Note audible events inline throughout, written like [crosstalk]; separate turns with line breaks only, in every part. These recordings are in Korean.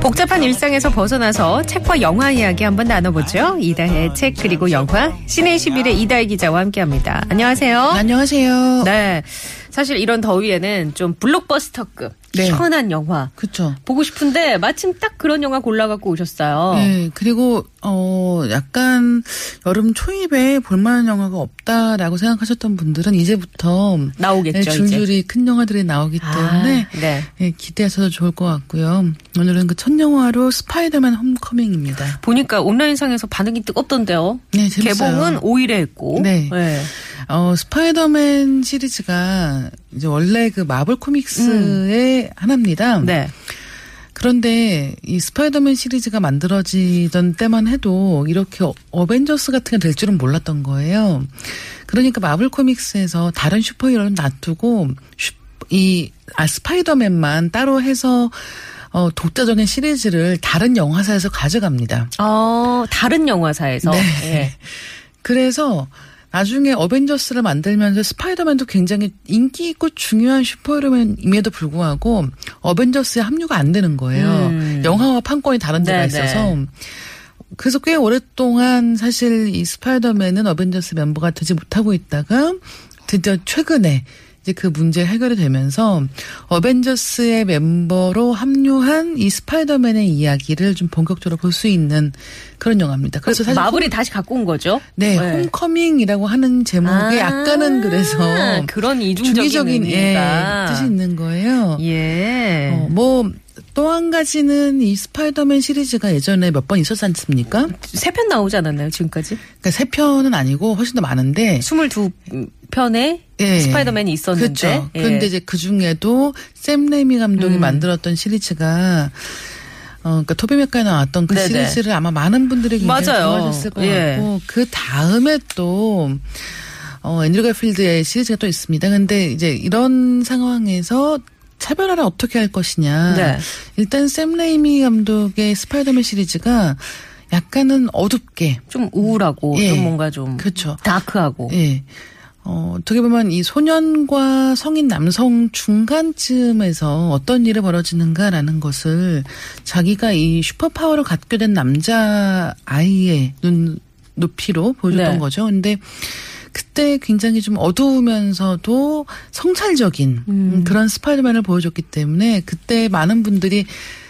복잡한 일상에서 벗어나서 책과 영화 이야기 한번 나눠보죠. 이다혜의 책 그리고 영화 시내 11의 이다혜 기자와 함께합니다. 안녕하세요.
안녕하세요.
네. 사실 이런 더위에는 좀 블록버스터급
네.
시원한 영화
그쵸.
보고 싶은데 마침 딱 그런 영화 골라갖고 오셨어요.
네, 그리고, 어, 약간 여름 초입에 볼만한 영화가 없다라고 생각하셨던 분들은 이제부터
나오겠죠,
네, 줄줄이 큰 영화들이 나오기 때문에
아, 네.
네, 기대하셔도 좋을 것 같고요. 오늘은 그 첫 영화로 스파이더맨 홈커밍입니다.
보니까 온라인상에서 반응이 뜨겁던데요.
네, 재밌어요.
개봉은 5일에 했고.
네. 어, 스파이더맨 시리즈가 이제 원래 그 마블 코믹스의 하나입니다.
네.
그런데 이 스파이더맨 시리즈가 만들어지던 때만 해도 이렇게 어- 어벤져스 같은 게 될 줄은 몰랐던 거예요. 그러니까 마블 코믹스에서 다른 슈퍼히어로는 놔두고 슈- 이 아, 스파이더맨만 따로 해서 어, 독자적인 시리즈를 다른 영화사에서 가져갑니다.
어, 다른 영화사에서.
네.
예.
그래서 나중에 어벤져스를 만들면서 스파이더맨도 굉장히 인기 있고 중요한 슈퍼히어로임에도 불구하고 어벤져스에 합류가 안 되는 거예요.
음.
영화화 판권이 다른 데가
네네.
있어서. 그래서 꽤 오랫동안 사실 이 스파이더맨은 어벤져스 멤버가 되지 못하고 있다가 드디어 최근에 이제 그 문제 해결이 되면서 어벤져스의 멤버로 합류한 이 스파이더맨의 이야기를 좀 본격적으로 볼 수 있는 그런 영화입니다. 그래서 사실
마블이 다시 갖고 온 거죠?
네, 홈커밍이라고 하는 제목에
아,
약간은 그래서
그런 이중적인
주기적인 예. 뜻이 있는 거예요.
예.
어, 뭐, 또 한 가지는 이 스파이더맨 시리즈가 예전에 몇 번 있었지 않습니까?
세 편 나오지 않았나요, 지금까지?
그러니까 세 편은 아니고 훨씬 더 많은데.
22편에
예.
스파이더맨이 있었는데.
그렇죠.
예.
근데 이제 그 중에도 샘 레이미 감독이
음.
만들었던 시리즈가 어, 그러니까 토비 맥과이어 나왔던 그
네네.
시리즈를 아마 많은 분들이 굉장히. 좋아하셨을 것
예.
같고 그 다음에 또 어, 앤드류 가필드의 시리즈가 또 있습니다. 근데 이제 이런 상황에서 차별화를 어떻게 할 것이냐.
네.
일단 샘 레이미 감독의 스파이더맨 시리즈가 약간은 어둡게
좀 우울하고
예.
좀 뭔가 좀
그렇죠.
다크하고.
예. 어, 어떻게 보면 이 소년과 성인 남성 중간쯤에서 어떤 일이 벌어지는가라는 것을 자기가 이 슈퍼파워를 갖게 된 남자 아이의 눈 높이로 보여줬던
네.
거죠. 근데 그때 굉장히 좀 어두우면서도 성찰적인 음, 그런 스파이더맨을 보여줬기 때문에 그때 많은 분들이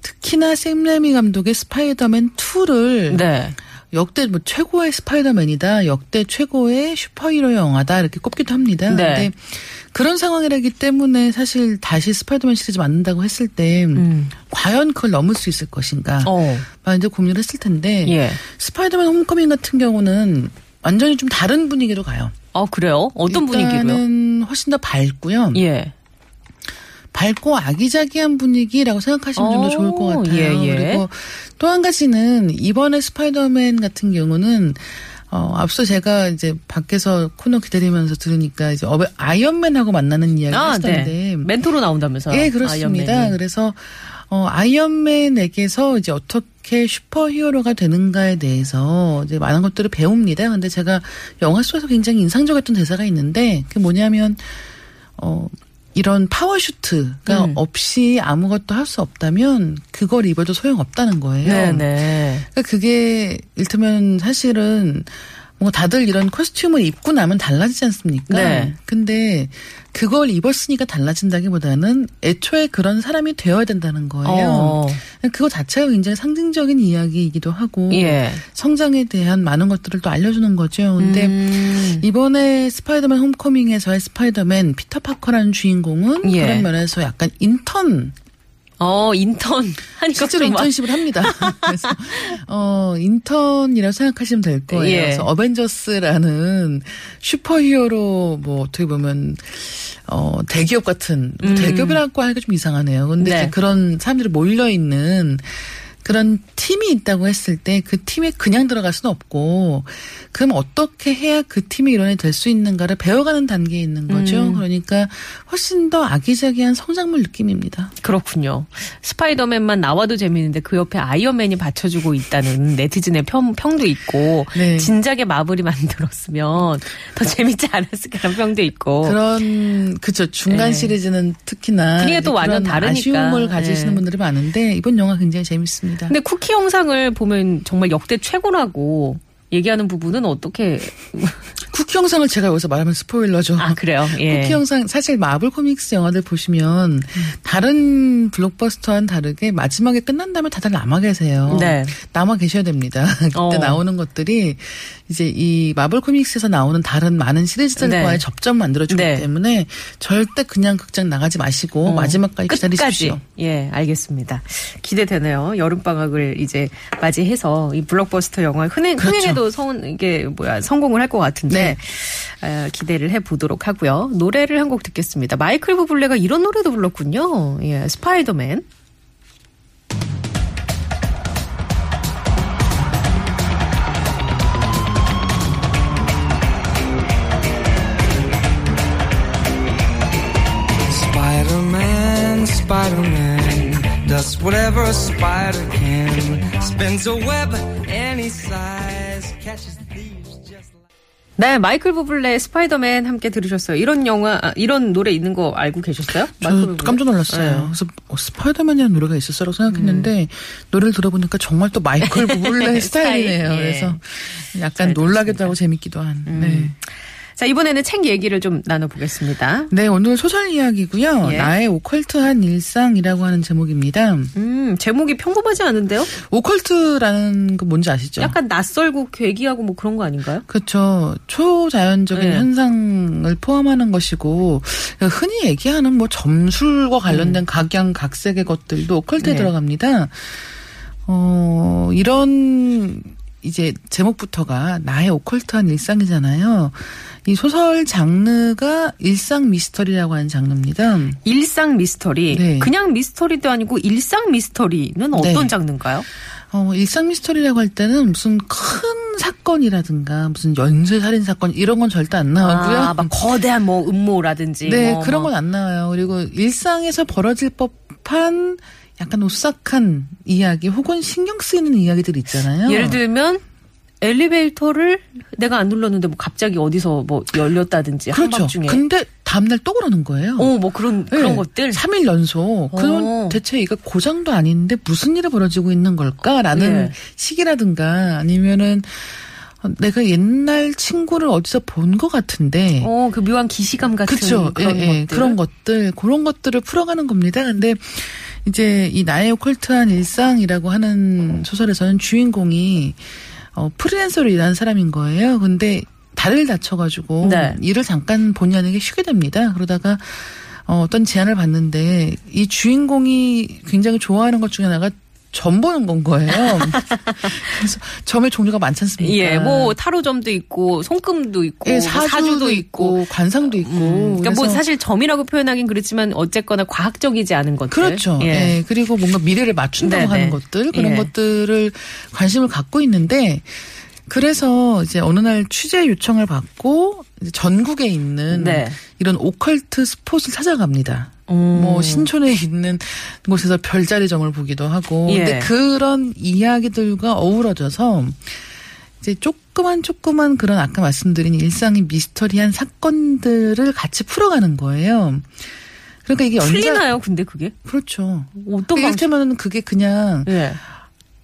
특히나 샘 레이미 감독의 스파이더맨 2를
네.
역대 뭐 최고의 스파이더맨이다, 역대 최고의 슈퍼히어로 영화다 이렇게 꼽기도 합니다.
네.
근데 그런 상황이라기 때문에 사실 다시 스파이더맨 시리즈 만든다고 했을 때
음.
과연 그걸 넘을 수 있을 것인가
어.
많이들 고민을 했을 텐데
예.
스파이더맨 홈커밍 같은 경우는 완전히 좀 다른 분위기로 가요.
어, 그래요? 어떤 분위기로요?
훨씬 더 밝고요.
예.
밝고 아기자기한 분위기라고 생각하시면 좀더
어,
좋을 것 같아요.
예, 예.
그리고 또 한 가지는 이번에 스파이더맨 같은 경우는 어, 앞서 제가 이제 밖에서 코너 기다리면서 들으니까 이제 아이언맨하고 만나는 이야기
아,
하시던데.
네. 멘토로 나온다면서요?
예, 그렇습니다.
아이언맨이.
그래서 어, 아이언맨에게서 이제 어떻게 슈퍼히어로가 되는가에 대해서 이제 많은 것들을 배웁니다. 근데 제가 영화 속에서 굉장히 인상적이었던 대사가 있는데 그게 뭐냐면 어 이런 파워슈트가
음.
없이 아무것도 할 수 없다면 그걸 입어도 소용없다는 거예요.
네네.
그러니까 그게 일테면 사실은 뭔가 다들 이런 코스튬을 입고 나면 달라지지 않습니까?
네.
근데 그걸 입었으니까 달라진다기보다는 애초에 그런 사람이 되어야 된다는 거예요.
어.
그거 자체가 굉장히 상징적인 이야기이기도 하고
예.
성장에 대한 많은 것들을 또 알려주는 거죠. 근데
음.
이번에 스파이더맨 홈커밍에서의 스파이더맨 피터 파커라는 주인공은
예.
그런 면에서 약간 인턴
어, 인턴. 하니까
실제로 인턴십을 합니다. [laughs] 그래서 어 인턴이라고 생각하시면 될 거예요.
예.
그래서 어벤져스라는 슈퍼히어로 뭐 어떻게 보면 어 대기업 같은 뭐
음.
대기업이라고 하기가 좀 이상하네요. 근데
네.
이제 그런 사람들이 몰려 있는 그런 팀이 있다고 했을 때 그 팀에 그냥 들어갈 수는 없고 그럼 어떻게 해야 그 팀의 일원이 될수 있는가를 배워가는 단계에 있는 거죠.
음.
그러니까 훨씬 더 아기자기한 성장물 느낌입니다.
그렇군요. 스파이더맨만 나와도 재밌는데 그 옆에 아이언맨이 받쳐주고 있다는 [laughs] 네티즌의 평, 평도 있고
네.
진작에 마블이 [laughs] 만들었으면 더 재밌지 않았을까라는 평도 있고
그런 그죠 중간
네.
시리즈는 특히나
분위기가 또 완전 다르니까.
아쉬움을 가지시는
네.
분들이 많은데 이번 영화 굉장히 재밌습니다.
근데 쿠키 영상을 보면 정말 역대 최고라고 얘기하는 부분은 어떻게
쿠키 영상을 제가 여기서 말하면 스포일러죠.
아 그래요? 예.
쿠키 영상 사실 마블 코믹스 영화들 보시면 다른 블록버스터와는 다르게 마지막에 끝난 다음에 다들 남아 계세요.
네.
남아 계셔야 됩니다. [laughs] 그때
어.
나오는 것들이 이제 이 마블 코믹스에서 나오는 다른 많은 시리즈들과의
네.
접점 만들어주기
네.
때문에 절대 그냥 극장 나가지 마시고
어,
마지막까지 기다리십시오.
끝까지. 예, 알겠습니다. 기대되네요. 여름 방학을 이제 맞이해서 이 블록버스터 영화 흥행
그렇죠.
흥행에도 성 이게 뭐야 성공을 할 것 같은데 어, 기대를 해 보도록 하고요. 노래를 한 곡 듣겠습니다. 마이클 부블레가 이런 노래도 불렀군요. 예, 스파이더맨.
Spider-Man, Spider-Man does whatever a spider can. Spins a web any size, catches like.
네, 마이클 부블레 스파이더맨 함께 들으셨어요. 이런 영화, 아, 이런 노래 있는 거 알고 계셨어요?
저? 깜짝 놀랐어요.
네.
그래서 어, 스파이더맨이라는 노래가 있었어라고 생각했는데 노래를 들어보니까 정말 또 마이클 [laughs] 부블레 스타일이네요.
스타일, 예.
그래서
잘
약간 놀라기도. 하고 재밌기도 한. 네.
자, 이번에는 책 얘기를 좀 나눠보겠습니다.
네, 오늘 소설 이야기고요.
예.
나의 오컬트한 일상이라고 하는 제목입니다.
음, 제목이 평범하지 않은데요?
오컬트라는 거 뭔지 아시죠?
약간 낯설고 괴기하고 뭐 그런 거 아닌가요?
그렇죠. 초자연적인
네.
현상을 포함하는 것이고 흔히 얘기하는 뭐 점술과 관련된 각양각색의 것들도 오컬트에
음. 네.
들어갑니다. 어, 이런 이제 제목부터가 나의 오컬트한 일상이잖아요. 이 소설 장르가 일상 미스터리라고 하는 장르입니다.
일상 미스터리.
네.
그냥 미스터리도 아니고 일상 미스터리는 어떤
네.
장르인가요?
어, 일상 미스터리라고 할 때는 무슨 큰 사건이라든가 무슨 연쇄 살인 사건 이런 건 절대 안 나오고요.
아, 막 거대한 뭐 음모라든지.
네,
뭐,
그런
뭐.
건안 나와요. 그리고 일상에서 벌어질 법한 약간 오싹한 이야기 혹은 신경 쓰이는 이야기들 있잖아요.
예를 들면 엘리베이터를 내가 안 눌렀는데 뭐 갑자기 어디서 뭐 열렸다든지
그렇죠.
한밤중에.
근데 다음날 또 그러는 거예요.
어, 뭐 그런 그런
네,
것들.
3일 연속. 그건
어.
대체 이거 고장도 아닌데 무슨 일이 벌어지고 있는 걸까라는
예.
시기라든가 아니면은 어, 내가 옛날 친구를 어디서 본 것 같은데
어, 그 묘한 기시감 같은
그렇죠.
그런
예, 예.
것들.
그런 것들, 그런 것들을 풀어가는 겁니다. 근데 이제 이 나의 오컬트한 일상이라고 하는 소설에서는 주인공이 어, 프리랜서로 일하는 사람인 거예요. 근데 다리를 다쳐가지고
네.
일을 잠깐 본의 아니게 쉬게 됩니다. 그러다가 어, 어떤 제안을 받는데 이 주인공이 굉장히 좋아하는 것 중에 하나가 점 보는 건 거예요. [laughs] 그래서 점의 종류가 많지 않습니까?
예, 뭐 타로점도 있고 손금도 있고
예,
뭐
사주도,
사주 도
있고,
있고.
관상도 있고.
음, 그러니까 뭐 사실 점이라고 표현하긴 그렇지만 어쨌거나 과학적이지 않은 것들.
그렇죠.
예.
예. 그리고 뭔가 미래를 맞춘다고
네네.
하는 것들 그런
예.
것들을 관심을 갖고 있는데 그래서 이제 어느 날 취재 요청을 받고 전국에 있는
네.
이런 오컬트 스폿을 찾아갑니다.
음.
뭐 신촌에 있는 곳에서 별자리 점을 보기도 하고
예.
근데 그런 이야기들과 어우러져서 이제 조그만 조그만 그런 아까 말씀드린 일상의 미스터리한 사건들을 같이 풀어가는 거예요. 그러니까 이게
풀리나요? 근데 그게
그렇죠.
어떤 방식?
이를테면 그게 그냥
예.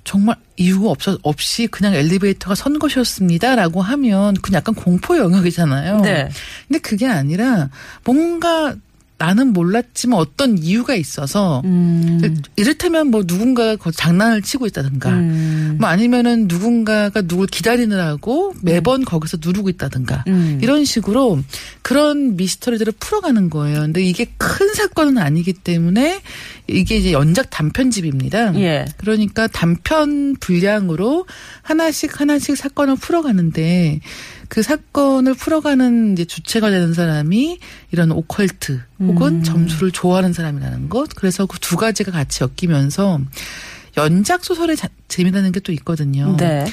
정말 이유가 없어 없이 그냥 엘리베이터가 선 것이었습니다라고 하면 그냥 약간 공포 영역이잖아요.
네.
근데 그게 아니라 뭔가 나는 몰랐지만 어떤 이유가 있어서
음.
이를테면 뭐 누군가가 거- 장난을 치고 있다든가
음.
뭐 아니면은 누군가가 누굴 기다리느라고 매번 거기서 누르고 있다든가
음.
이런 식으로 그런 미스터리들을 풀어가는 거예요. 근데 이게 큰 사건은 아니기 때문에 이게 이제 연작 단편집입니다.
예.
그러니까 단편 분량으로 하나씩 하나씩 사건을 풀어가는데 그 사건을 풀어가는 이제 주체가 되는 사람이 이런 오컬트 혹은 점수를 좋아하는 사람이라는 것. 그래서 그 두 가지가 같이 엮이면서 연작 소설의 자- 재미라는 게 또 있거든요.
네.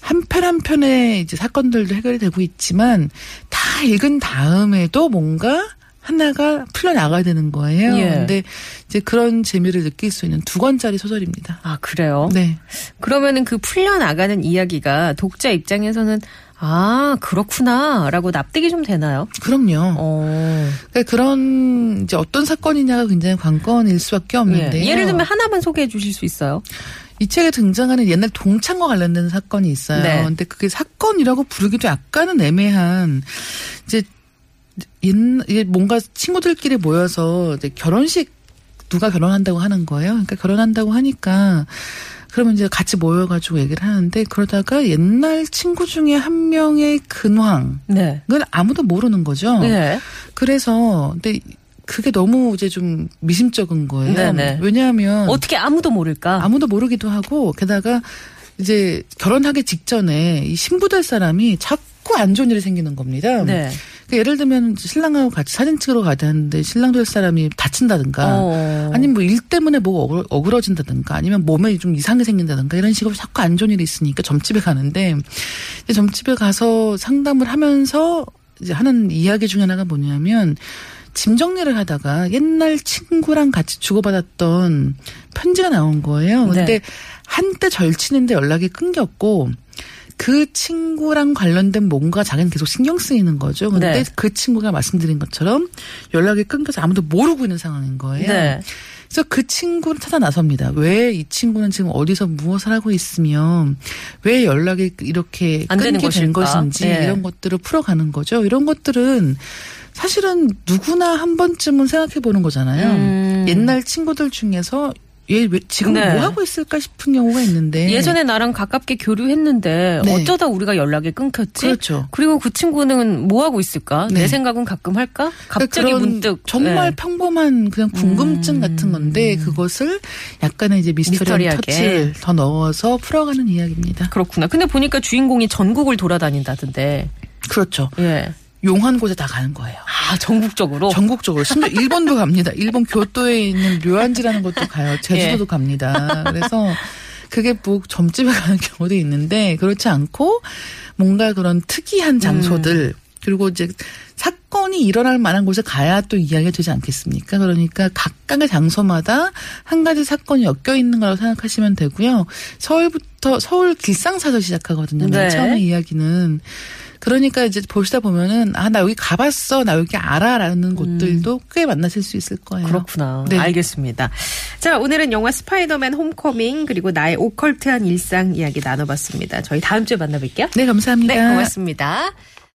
한편 한 편의 이제 사건들도 해결이 되고 있지만 다 읽은 다음에도 뭔가 하나가 풀려 나가야 되는 거예요.
예.
근데 이제 그런 재미를 느낄 수 있는 두 권짜리 소설입니다.
아, 그래요?
네.
그러면은 그 풀려나가는 이야기가 독자 입장에서는 아, 그렇구나. 라고 납득이 좀 되나요?
그럼요.
어.
그러니까 그런 이제 어떤 사건이냐가 굉장히 관건일 수밖에 없는데
예. 예를 들면 하나만 소개해 주실 수 있어요?
이 책에 등장하는 옛날 동창과 관련된 사건이 있어요.
네.
근데 그게 사건이라고 부르기도 약간은 애매한 이제 이게 뭔가 친구들끼리 모여서 이제 결혼식 누가 결혼한다고 하는 거예요. 그러니까 결혼한다고 하니까 그러면 이제 같이 모여가지고 얘기를 하는데 그러다가 옛날 친구 중에 한 명의 근황
네.
아무도 모르는 거죠.
네.
그래서 근데 그게 너무 이제 좀 미심쩍은 거예요.
네네.
왜냐하면
어떻게 아무도 모를까?
아무도 모르기도 하고 게다가 이제 결혼하기 직전에 이 신부 될 사람이 자꾸 안 좋은 일이 생기는 겁니다.
네.
그러니까 예를 들면 신랑하고 같이 사진 찍으러 가야 되는데 신랑 될 사람이 다친다든가
어.
아니면 뭐 일 때문에 어그러- 어그러진다든가 아니면 몸에 좀 이상이 생긴다든가 이런 식으로 자꾸 안 좋은 일이 있으니까 점집에 가는데 점집에 가서 상담을 하면서 이제 하는 이야기 중에 하나가 뭐냐면 짐 정리를 하다가 옛날 친구랑 같이 주고받았던 편지가 나온 거예요. 근데
네.
한때 절친인데 연락이 끊겼고 그 친구랑 관련된 뭔가 자기는 계속 신경 쓰이는 거죠. 근데
네.
그 친구가 말씀드린 것처럼 연락이 끊겨서 아무도 모르고 있는 상황인 거예요.
네.
그래서 그 친구를 찾아 나섭니다. 왜 이 친구는 지금 어디서 무엇을 하고 있으며 왜 연락이 이렇게 끊게 된? 것인지
예.
이런 것들을 풀어가는 거죠. 이런 것들은 사실은 누구나 한 번쯤은 생각해 보는 거잖아요.
음.
옛날 친구들 중에서 얘 왜 지금
네.
뭐 하고 있을까 싶은 경우가 있는데
예전에 나랑 가깝게 교류했는데
네.
어쩌다 우리가 연락이 끊겼지?
그렇죠.
그리고 그 친구는 뭐 하고 있을까? 내
네.
생각은 가끔 할까? 갑자기
그러니까 그런
문득
정말
네.
평범한 그냥 궁금증
음.
같은 건데 그것을 약간의 이제 미스터리한. 터치를 더 넣어서 풀어가는 이야기입니다.
그렇구나. 근데 보니까 주인공이 전국을 돌아다닌다던데.
그렇죠.
예.
용한 곳에 다 가는 거예요.
아 전국적으로.
전국적으로 심지어 일본도 갑니다. 일본 교토에 있는 료안지라는 것도 가요. 제주도도
예.
갑니다. 그래서 그게 뭐 점집에 가는 경우도 있는데 그렇지 않고 뭔가 그런 특이한 장소들 그리고 이제 사건이 일어날 만한 곳에 가야 또 이야기가 되지 않겠습니까? 그러니까 각각의 장소마다 한 가지 사건이 엮여 있는 거라고 생각하시면 되고요. 서울부터 서울 길상사서 시작하거든요. 맨
네.
처음에 이야기는. 그러니까 이제 보시다 보면은 아 나 여기 가봤어 나 여기 알아라는 곳들도 꽤 만나실 수 있을 거예요.
그렇구나.
네.
알겠습니다. 자, 오늘은 영화 스파이더맨 홈커밍 그리고 나의 오컬트한 일상 이야기 나눠봤습니다. 저희 다음 주에 만나뵐게요.
네 감사합니다.
네, 고맙습니다.